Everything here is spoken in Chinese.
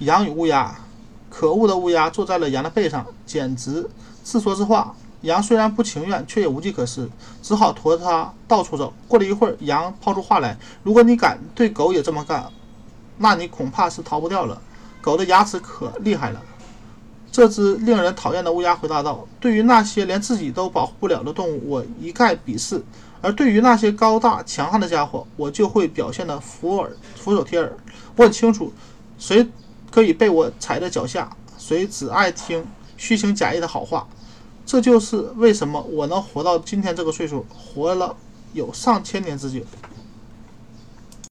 羊与乌鸦，可恶的乌鸦坐在了羊的背上，简直自说自话。羊虽然不情愿，却也无计可施，只好驮着它到处走。过了一会儿，羊抛出话来：“如果你敢对狗也这么干，那你恐怕是逃不掉了。狗的牙齿可厉害了。”这只令人讨厌的乌鸦回答道：“对于那些连自己都保护不了的动物，我一概鄙视；而对于那些高大强悍的家伙，我就会表现得俯耳俯首帖耳。我很清楚，谁可以被我踩在脚下，谁只爱听虚情假意的好话。”这就是为什么我能活到今天这个岁数，活了有上千年之久。